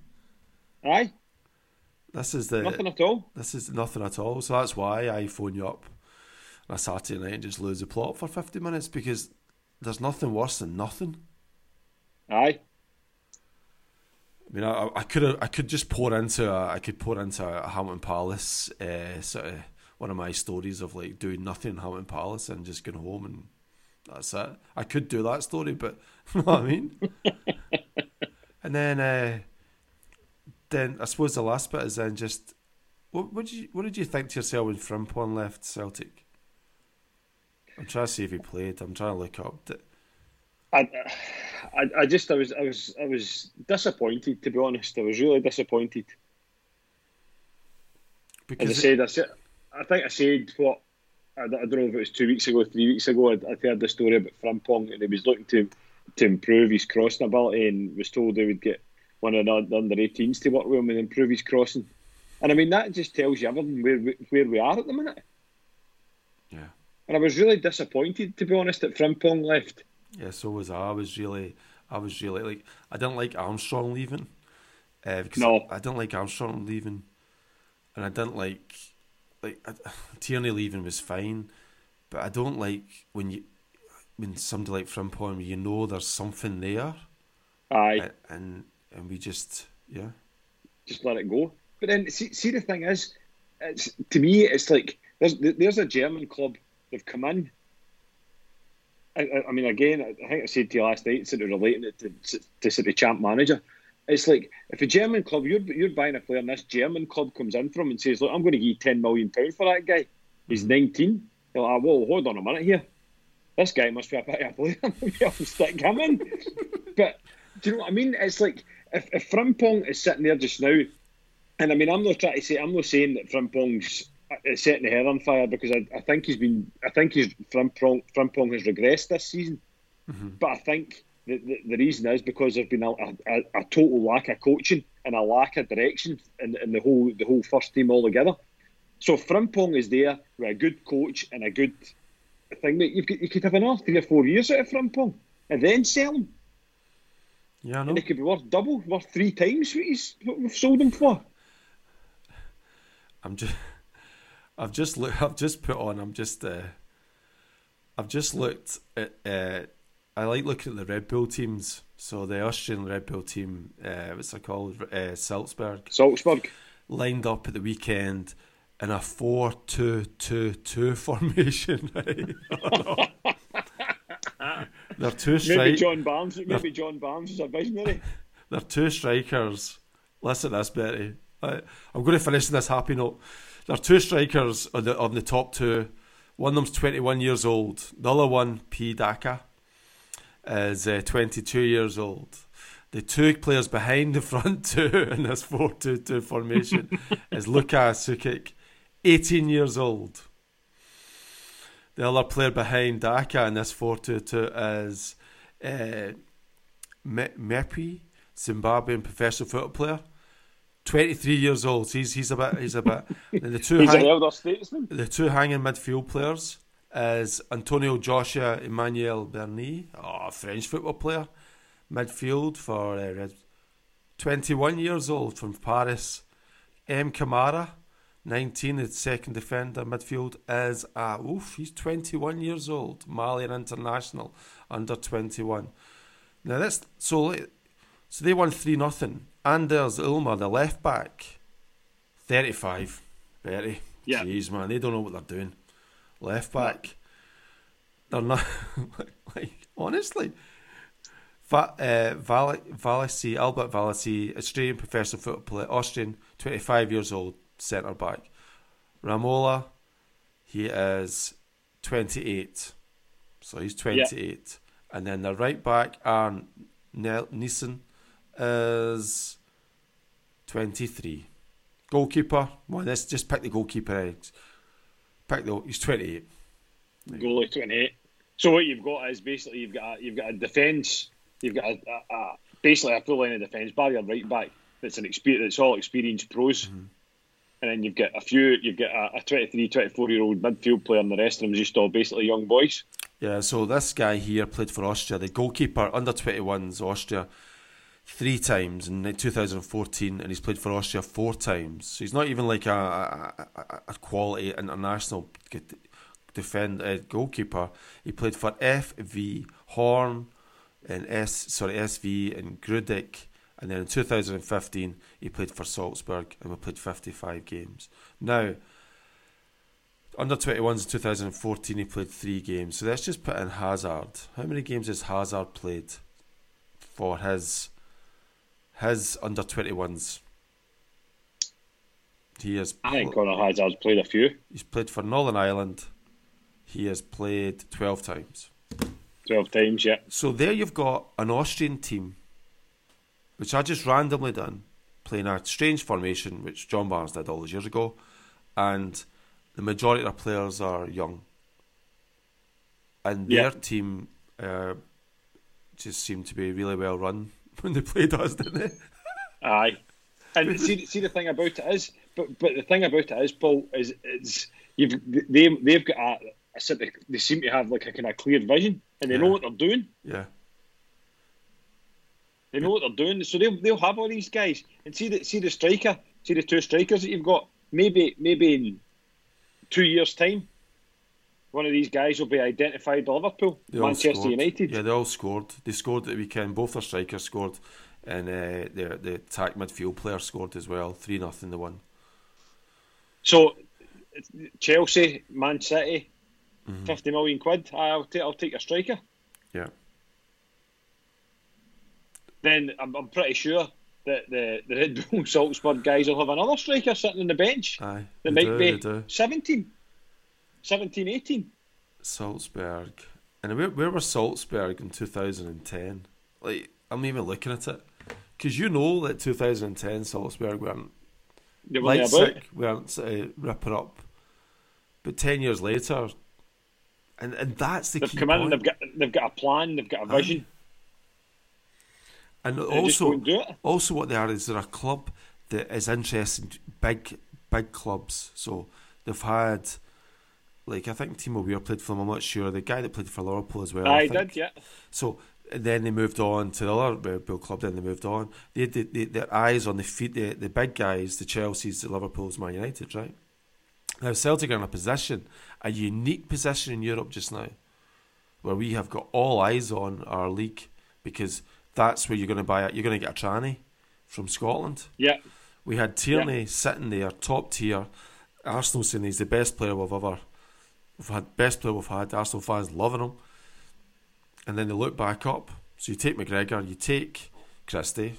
Aye. This is the nothing at all. This is nothing at all. So that's why I phone you up on a Saturday night and just lose the plot for fifty minutes because there's nothing worse than nothing. Aye. I mean, I, I could I could just pour into a, I could pour into a Hamilton Palace uh, sort of one of my stories of like doing nothing in Hamilton Palace and just going home and that's it. I could do that story, but you know what I mean. and then, uh, then I suppose the last bit is then just what what did you what did you think to yourself when Frimpong left Celtic? I'm trying to see if he played. I'm trying to look up. I, I, I just I was I was I was disappointed to be honest. I was really disappointed. Because As I said, I said I think I said what I, don't know if it was two weeks ago, three weeks ago, I'd, I'd heard the story about Frimpong and he was looking to to improve his crossing ability and was told he would get one of the under 18s to work with him and improve his crossing. And I mean, that just tells you everything where we, where we are at the minute. Yeah. And I was really disappointed, to be honest, that Frimpong left. Yeah, so was I. I was really, I was really like, I didn't like Armstrong leaving. Uh, because no. I, I didn't like Armstrong leaving. And I didn't like like Tierney leaving was fine, but I don't like when you when somebody like Frimpong, you know there's something there. Aye. And, and and we just yeah. Just let it go. But then see, see the thing is, it's to me it's like there's there's a German club they've come in. I, I mean, again, I think I said to you last night, sort of relating it to, to, of champ manager. It's like if a German club, you're you're buying a player, and this German club comes in from and says, "Look, I'm going to give you ten million pounds for that guy. He's mm-hmm. 19." You're like, "Well, hold on a minute here. This guy must be a better player. Maybe I'll stick him in." but do you know what I mean? It's like if, if Frimpong is sitting there just now, and I mean, I'm not trying to say, I'm not saying that Frimpong's setting the hair on fire because I, I think he's been, I think he's Frimpong, Frimpong has regressed this season, mm-hmm. but I think the, the, the, reason is because there's been a, a, a, total lack of coaching and a lack of direction in, in the whole the whole first team altogether. So Frimpong is there with a good coach and a good thing. That you you could have another three or four years out of Frimpong and then sell him. Yeah, I know. And it could be worth double, worth three times what, he's, what we've sold him for. I'm just, I've just look, I've just put on. I'm just, uh, I've just looked at. Uh, I like looking at the Red Bull teams. So the Austrian Red Bull team, uh, what's it called? Uh, Salzburg. Salzburg lined up at the weekend in a four-two-two-two formation. Right? They're two strikers. Maybe John Barnes. Maybe John Barnes is a visionary. They're two strikers. Listen to this, Betty. I, am going to finish this happy note. There are two strikers on the on the top two. One of them's 21 years old. The other one, P. Daka, is uh, 22 years old. The two players behind the front two in this 4-2-2 formation is Luka Sukic, 18 years old. The other player behind Daka in this 4-2-2 is uh, Mepi, Zimbabwean professional football player. 23 years old. He's he's a bit he's a bit. the two he's hang, elder statesman. The two hanging midfield players is Antonio Joshua Emmanuel Berny, oh, French football player, midfield for uh, 21 years old from Paris. M Camara, 19, the second defender midfield is uh, oof, he's 21 years old, Malian international, under 21. Now that's so so they won three nothing. Andreas Ulmer, the left back, 35. Betty. Yeah. Jeez, man, they don't know what they're doing. Left back. They're not, like, honestly. Va- uh, Val- Vallci, Albert Vallci, Australian professional football player, Austrian, 25 years old, centre back. Ramalho, he is 28. So he's 28. Yeah. And then the right back, Aaron Nissen, is 23. Goalkeeper, well, let's just pick the goalkeeper. Pick the, he's 28. Goalie 28. So what you've got is basically you've got a, you've got a defence, you've got a, a, a basically a full line of defence, barrier right back. That's an experience. That's all experienced pros. Mm-hmm. And then you've got a few, you've got a, a 23, 24 year old midfield player, and the rest of them is just all basically young boys. Yeah, so this guy here played for Austria. The goalkeeper, under 21s, Austria three times in 2014, and he's played for Austria four times. So he's not even like a, a, a quality international defend uh, goalkeeper. He played for FV Horn and S sorry SV and Grödig, and then in 2015 he played for Salzburg and we played 55 games. Now. Under 21s in 2014, he played three games. So let's just put in Hazard. How many games has Hazard played for his his under 21s. He has. I think Conor Hazard's played a few. He's played for Northern Ireland. He has played 12 times. 12 times, yeah. So there you've got an Austrian team, which I just randomly done, playing a strange formation, which John Barnes did all those years ago, and the majority of their players are young. And their yeah. team uh, just seemed to be really well run when they played us, didn't they? Aye. And see, see the thing about it is, but but the thing about it is, Paul, is is you've they they've got a, a they seem to have like a kind of clear vision and they yeah. know what they're doing. Yeah. They know what they're doing, so they'll they'll have all these guys and see the see the striker, see the two strikers that you've got. Maybe maybe in two years' time, one of these guys will be identified Liverpool, They Manchester scored. United. Yeah, they all scored. They scored at the weekend. Both their strikers scored, and uh, the the attack midfield player scored as well. Three nothing. The one. So Chelsea, Man City, Mm-hmm. fifty million quid. I'll take I'll take a striker. Yeah. Then I'm, I'm pretty sure that the, the Red Bull Salzburg guys will have another striker sitting on the bench. Aye. They, they might do, be they do. 17, 17, 18. Salzburg. And where, where was Salzburg in 2010? Like, I'm even looking at it. Because you know that 2010 Salzburg weren't They were. Leipzig weren't uh, ripping up. But 10 years later, and, and that's the They've key come in point. and they've got they've got a plan, they've got a vision. and just also, won't do it. also what they are is they're a club that is interested in big, big clubs. So they've had, like, I think Timo Werner played for them, I'm not sure. The guy that played for Liverpool as well. I I did, yeah. So then they moved on to the other Bull club. Then they moved on. They had the, the, their eyes on the feet, the, the big guys, the Chelsea's, the Liverpool's, Man United, right? Now Celtic are in a position, a unique position in Europe just now, where we have got all eyes on our league because that's where you're going to buy it. You're going to get a tranny from Scotland. Yeah. We had Tierney sitting there, top tier. Arsenal saying he's the best player we've ever, we've had best player we've had. Arsenal fans loving him, and then they look back up. So you take McGregor, you take Christie,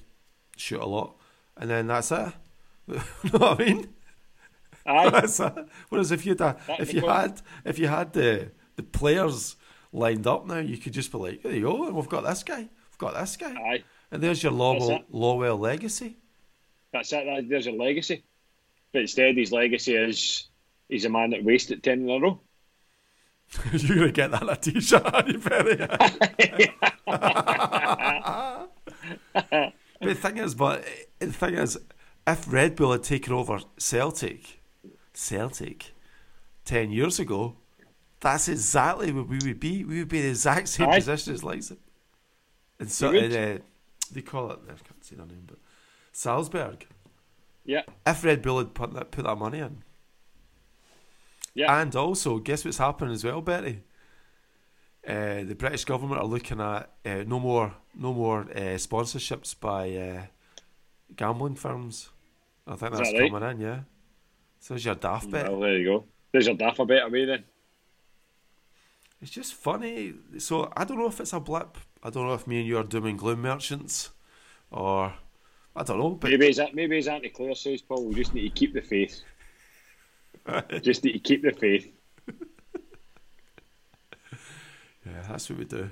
shoot a lot, and then that's it. you know what I mean? Aye. That's it. Whereas if you had, That's if the you point. had, if you had the the players lined up now, you could just be like, there you go, we've got this guy, we've got this guy, Aye. and there's your Lowell. Lowell legacy. That's it. That, there's a legacy. But instead, his legacy is he's a man that wasted 10 in a row. You're gonna get that a t-shirt, aren't you, Perry? but the thing is, but the thing is, if Red Bull had taken over Celtic, Celtic, ten years ago, that's exactly where we would be. We would be in the exact same Aye. position as Leipzig. And so, and, uh, they call it. I can't see their name, but Salzburg. Yeah. If Red Bull had put that put that money in, Yeah. and also, guess what's happening as well, Betty? Uh, the British government are looking at uh, no more, no more uh, sponsorships by uh, gambling firms. I think Is that's that right? coming in, yeah. So there's your Dafabet. well, there you go. There's your Dafabet away then. It's just funny. So I don't know if it's a blip. I don't know if me and you are doom and gloom merchants, or I don't know. But Maybe as, maybe as Auntie Claire says, Paul, we just need to keep the faith. Just need to keep the faith. yeah, that's what we do.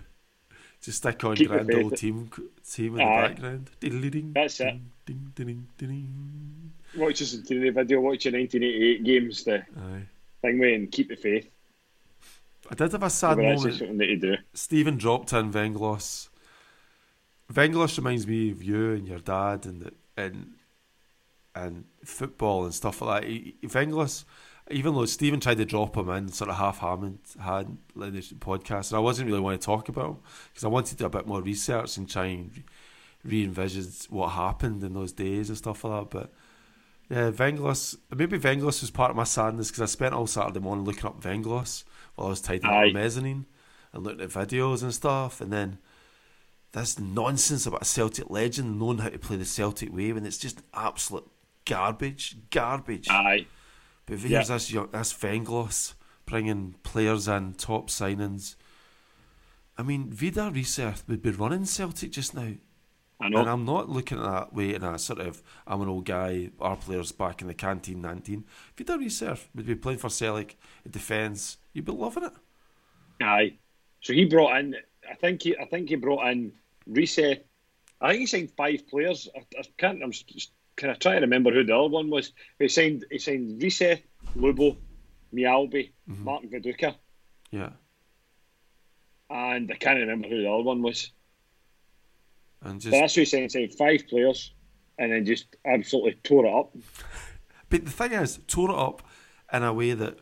Just stick on Keep grand old team team in the background. Diddle-ding, That's it. Ding, ding, ding, ding, ding. Watch us into the video, watch your 1988 games, the Aye. thing and keep the faith. I did have a sad that's moment. something that you do. Stephen dropped in Venglos. Venglos reminds me of you and your dad and the, and and football and stuff like that. He, he- even though Stephen tried to drop him in, sort of half hand had in the podcast, and I wasn't really want to talk about him because I wanted to do a bit more research and try and re envision what happened in those days and stuff like that. But yeah, Venglos, maybe Venglos was part of my sadness because I spent all Saturday morning looking up Venglos while I was tidying up Aye. the mezzanine and looking at videos and stuff, and then this nonsense about a Celtic legend knowing how to play the Celtic way when it's just absolute garbage, garbage. Aye. but here's yeah. this young, this Venglos bringing players in, top signings. I mean, Vidar Riseth would be running Celtic just now. I know. And I'm not looking at that way in a sort of, I'm an old guy, our players back in the canteen 19. Vidar Riseth would be playing for Celtic in defence. You'd be loving it. Aye. So he brought in. I think he. I think he brought in Riseth. I think he signed five players. I, I can't. I'm just kind of trying to remember who the other one was. He signed. He signed Riseth, Lubo, Mjällby, Mm-hmm. Martin Viduka, Yeah. and I can't remember who the other one was. And But just, that's who he signed. Signed five players, and then just absolutely tore it up. but the thing is, tore it up in a way that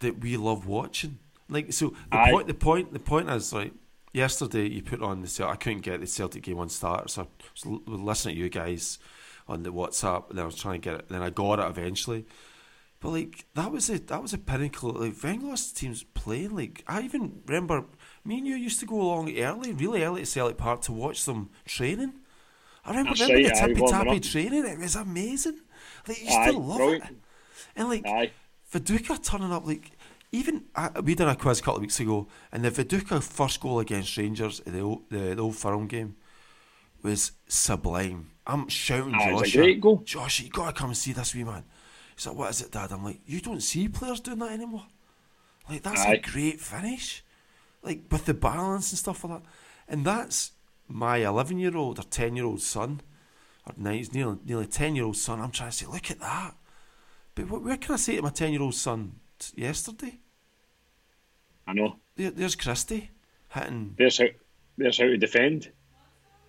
that we love watching. Like so, the Aye. point, the point, the point is like yesterday you put on the Celtic. I couldn't get the Celtic game on start, so I was listening to you guys on the WhatsApp, and I was trying to get it. Then I got it eventually. But like that was a that was a pinnacle. Like Venglos's teams playing. Like I even remember me and you used to go along early, really early to Celtic Park to watch them training. I remember, That's remember right, the tippy tappy training. It was amazing. Like you to love brilliant. it. And like Aye. Viduka turning up like even uh, we did a quiz a couple of weeks ago, and the Viduka first goal against Rangers in the old, the, the old Firm game was sublime. I'm shouting Aye, Josh, great goal. Josh, you gotta come and see this wee man. He's like, what is it, Dad? I'm like, you don't see players doing that anymore. Like that's a great finish, like with the balance and stuff like that. And that's my 11 year old or 10 year old son, or nine, he's nearly nearly 10 year old son. I'm trying to say, look at that. But what, what can I say to my 10 year old son t- yesterday? I know. There, there's Christie hitting. There's how, there's how to defend.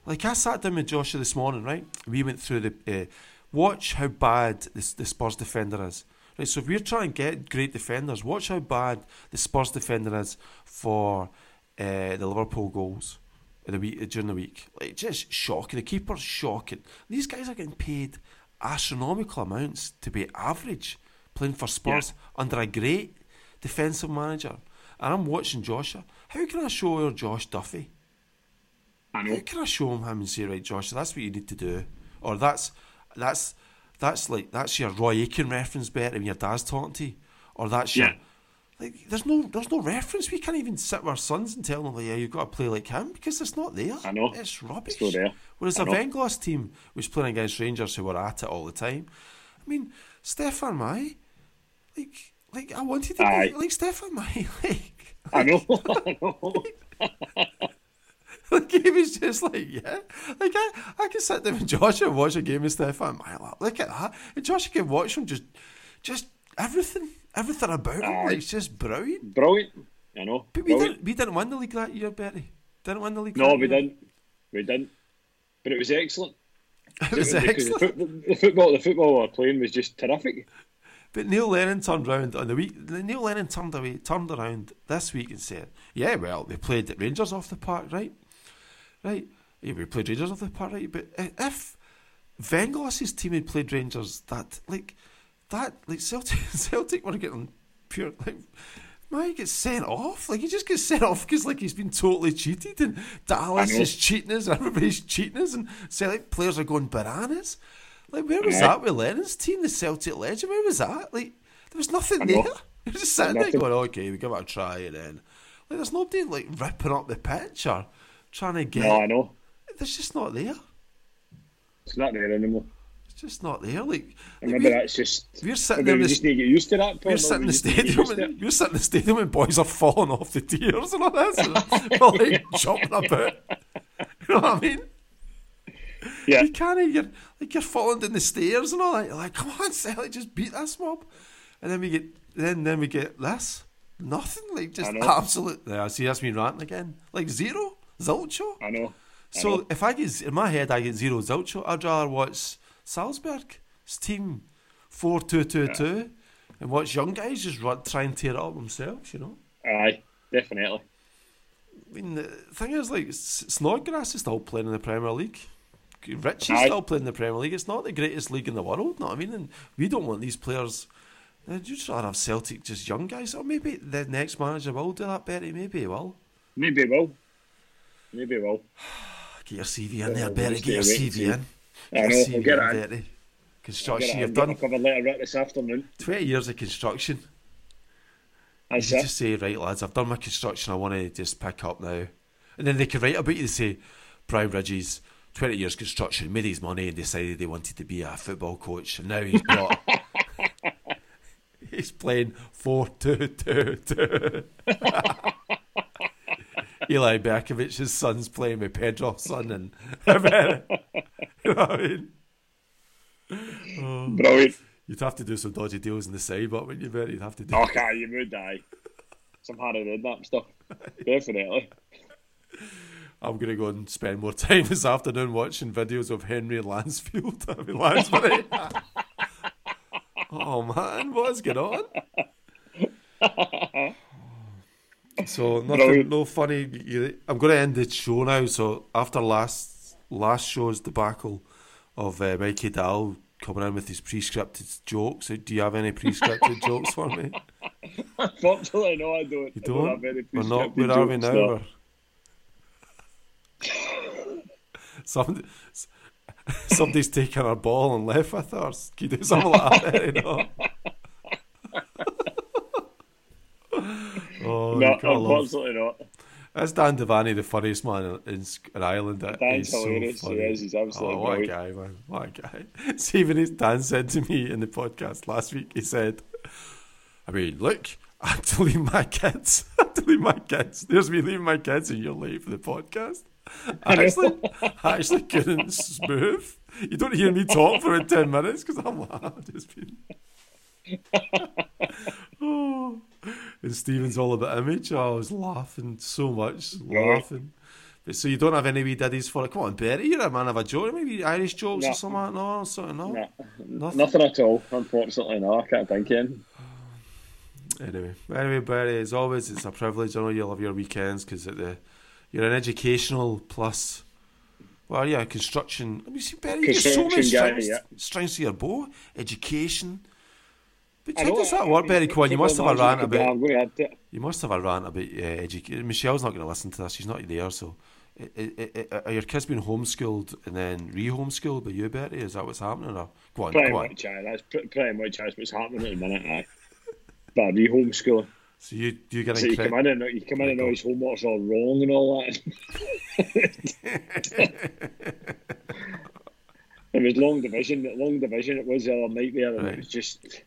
Like I sat down with Joshua this morning, right? We went through the uh, watch how bad this the Spurs defender is. Right, so if we're trying to get great defenders, watch how bad the Spurs defender is for uh, the Liverpool goals in the week during the week. Like just shocking. The keeper's shocking. These guys are getting paid astronomical amounts to be average playing for Spurs under a great defensive manager. And I'm watching Joshua. How can I show her Josh Duffy? I How can I show him him and say, right, Josh, that's what you need to do, or that's that's that's like that's your Roy Aitken reference better when your dad's talking to you, or that's your Yeah. like there's no there's no reference. We can't even sit with our sons and tell them like, yeah, you've got to play like him because it's not there. I know. it's rubbish. It's there. Whereas I a know. Venglos team was playing against Rangers who were at it all the time. I mean, Stéphane Mahé, like like I wanted to be like Stéphane Mahé, like I know. I know. Like he was just like, yeah. Like I, I can sit down with Josh and watch a game of Stéphane Mahé. Look at that. And Josh can watch him just just everything. Everything about him. Like, it's just brilliant. Brilliant. I know. But we Brilliant. didn't we didn't win the league that year, Betty. Didn't win the league No, we year. didn't. We didn't. But it was excellent. It was excellent. The, foot, the football, the football we were playing was just terrific. But Neil Lennon turned around on the week. Neil Lennon turned away, turned around this week and said, "Yeah, well, they played the Rangers off the park, right? Right? Yeah, we played Rangers off the park, right? But i- if Venglos's team had played Rangers, that like that, like Celtic, Celtic were getting pure like." Man gets sent off. Like he just gets sent off because like he's been totally cheated, and Dallas is cheating us, everybody's cheating us, and Celtic players are going bananas. Like where was Aye. that with Lennon's team, the Celtic legend? Where was that? Like there was nothing there. He was just sitting there going, "Okay, we give it a try," and then like there's nobody like ripping up the pitch or trying to get. No, I know. There's just not there. It's not there anymore. It's just not there. Like, and maybe that's just. We're sitting Maybe there. we in just the- need to get used to that. We're sitting in the We just need to get stadium and we're sitting in the stadium and boys are falling off the tiers and all this and they're like jumping about. You know what I mean? Yeah. You can't you're like you're falling down the stairs and all that. You're like, come on, Sally, just beat this mob. And then we get then then we get this. Nothing. Like just absolute yeah, see that's me ranting again. Like zero. Zilcho. I know. I So know. if I get in my head I get zero Zilcho, I'd rather watch Salzburg's team four two two two and watch young guys just run try and tear it up themselves, you know? Aye, definitely. I mean, the thing is, like, Snodgrass is still playing in the Premier League. Richie's Aye. still playing in the Premier League. It's not the greatest league in the world, know what I mean? And we don't want these players. uh, You'd just rather have Celtic, just young guys. Or maybe the next manager will do that, Betty. Maybe he will. Maybe it will. Maybe will. Get your CV in there, just Get your have to wait CV see. in. I know, we'll get it. Get Construction. it, You've got done cover letter right this afternoon. 20 years of construction. I You just say, right, lads, I've done my construction. I want to just pick up now. And then they can write about you. They say, Brian Bridges, 20 years construction, made his money and decided they wanted to be a football coach. And now he's brought. he's playing 4 2 2 2. Eyal Berkovic's son's playing with Pedro's son. And you know what I mean? Oh. Brilliant. You'd have to do some dodgy deals in the side, but when you bet, you'd have to do oh, Okay, you would die. Some Harry Redknapp stuff. Definitely. I'm gonna go and spend more time this afternoon watching videos of Henry Lansfield. I mean Lansbury. oh man, what is going on? So nothing, Brilliant. no funny. you- I'm going to end the show now. So after last last show's debacle of uh, Mikey Dahl coming in with his pre-scripted jokes. Do you have any pre-scripted jokes for me? Unfortunately, no, I don't. You I don't? have any We're not. Where are we now? no. Somebody, somebody's taken our ball and left with us. Can you do something like that? You know? Oh, No, you gotta unfortunately not. That's Dan Devaney, the funniest man in, in Ireland? Dan's so hilarious, he funny. is, he's absolutely oh, what a guy, man. What a guy. See, when Dan said to me in the podcast last week, he said, I mean, look, I have to leave my kids. I have to leave my kids. There's me leaving my kids and you're late for the podcast. I actually, I actually couldn't smooth. You don't hear me talk for about 10 minutes because I'm I've just been. oh. And Stephen's all about image. Oh, I was laughing so much, laughing. But so you don't have any wee diddies for it? Come on, Berry, you're a man of a joke. Maybe Irish jokes No. or something? No, something, no. No, Nothing. nothing at all. Unfortunately, no. I can't think in. Anyway, anyway, Barry, as always, it's a privilege. I know you love your weekends because the you're an educational plus. Well, yeah, construction. Let me see, Barry. You get so many guy, strings, yeah. strings to your bow. Education. But how does that work, Barry? On, you must have a rant management could be about. hard way at it. You must have a rant about uh, education. Michelle's not going to listen to this. She's not there, so. I- I- I- Are your kids being homeschooled and then re-homeschooled by you, Betty? Is that what's happening? Or go on, Pretty go on. much, aye. That's pre- pretty much that's what's happening at the minute, aye. But we homeschool. So you you get So you come in and you come in and all his homework's all wrong and all that. it was long division. Long division. It was the other night there, and Right. it was just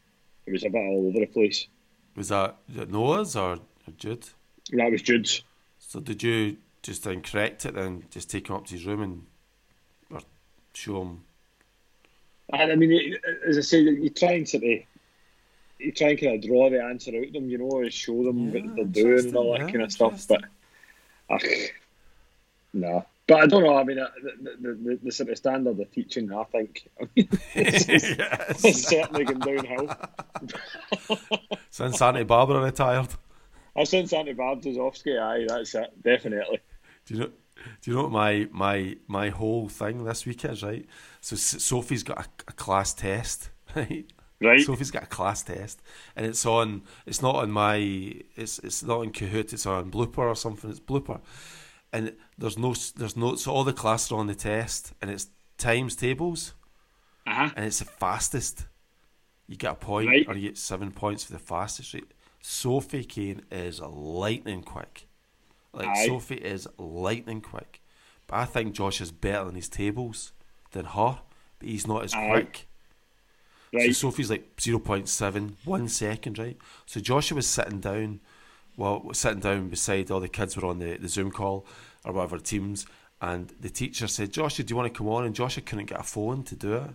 it was a bit all over the place. Was that Noah's or, Jude? That was Jude's. So did you just then correct it and just take him up to his room and or show him? And I mean, as I say, you try and sort of, you try and kind of draw the answer out of them, you know, and show them Yeah, what they're doing and all that interesting, kind of stuff. But, ach, no. But I don't know. I mean, uh, the, the, the, the sort of standard of teaching, I think, it's, it's yes. certainly gone downhill. Since Santa Barbara retired. I since Santa Barbara's off ski, aye, that's it, definitely. Do you know? Do you know what my my my whole thing this week is? Right. So Sophie's got a, a class test. Right. Right? Sophie's got a class test, and it's on. It's not on my. It's it's not in Kahoot. It's on Blooper or something. It's Blooper, and there's no there's no. So all the classes are on the test, and it's times tables, Uh-huh. and it's the fastest. You get a point, Right. or you get seven points for the fastest. Right? Sophie Kane is lightning quick. Like Aye. Sophie is lightning quick, but I think Josh is better in his tables than her. But he's not as Aye. quick. So Sophie's like 0.7, one second, right? So Joshua was sitting down, well, we're sitting down beside all the kids were on the, the Zoom call or whatever teams, and the teacher said, Joshua, do you want to come on? And Joshua couldn't get a phone to do it.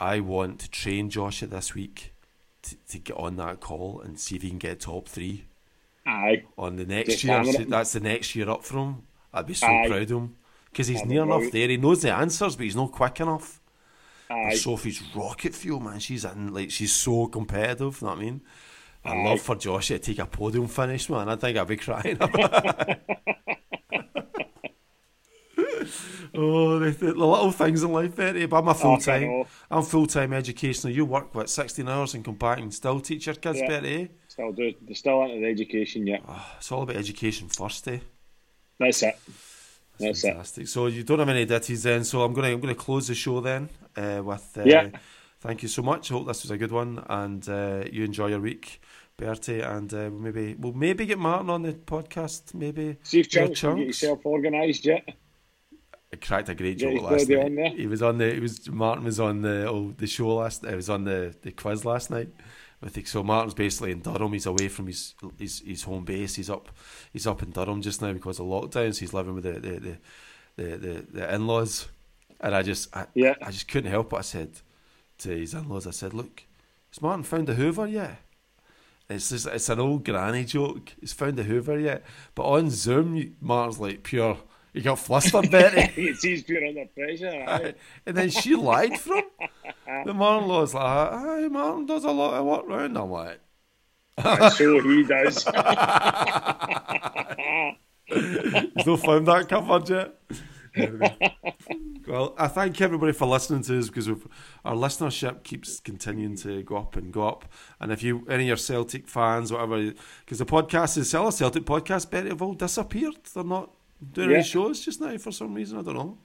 I want to train Joshua this week to, to get on that call and see if he can get top three Aye. on the next year. So that's the next year up for him. I'd be so Aye. proud of him. Because he's near enough there. He knows the answers, but he's not quick enough. Aye. Sophie's rocket fuel, man. She's in like she's so competitive. You know what I mean? I love for Joshua to take a podium finish, man. I think I'd be crying. oh, the, the, the little things in life, Betty. But I'm a full Oh, time. know. I'm full time educational. You work what sixteen hours and come back and still teach your kids, Yeah. Betty. eh? Still do. They're still into the education yet. It's all about education first, eh? That's it. That's it. Fantastic. So you don't have any ditties then. So I'm gonna I'm gonna close the show then uh, with uh, Yeah. Thank you so much. Hope this was a good one, and uh, you enjoy your week, Bertie. And uh, we'll maybe we'll maybe get Martin on the podcast. Maybe See if Chunks can get yourself organised yet. I cracked a great joke last night. He was on the. He was Martin was on the oh, the show last. It was on the, the quiz last night. I think so. Martin's basically in Durham. He's away from his his, his home base. He's up he's up in Durham just now because of lockdown. So he's living with the the the, the, the, the in laws. And I just I, Yeah. I just couldn't help it. I said to his in laws, I said, "Look, has Martin found a Hoover yet?" It's just, it's an old granny joke. He's found a Hoover yet, but on Zoom, you- Martin's like pure. You got flustered, Betty. He's pure under pressure. aye. and then she lied for him. The Martin-in-law's like, "Hi, Martin does a lot of work round." I'm like, And so he does. "He's not found that covered yet." Anyway. Well, I thank everybody for listening to us because our listenership keeps continuing to go up and go up. And if you, any of your Celtic fans, whatever, because the podcast is still a Celtic podcast, Betty have all disappeared. They're not doing yeah. any shows just now for some reason. I don't know.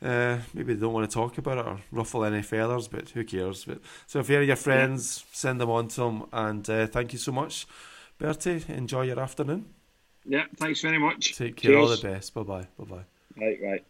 Uh, maybe they don't want to talk about it or ruffle any feathers, but who cares? But so if you're your friends, yeah. send them on to them. And uh, thank you so much, Bertie. Enjoy your afternoon. Yeah, thanks very much. Take care. Cheers. All the best. Bye bye. Bye bye. Right, right.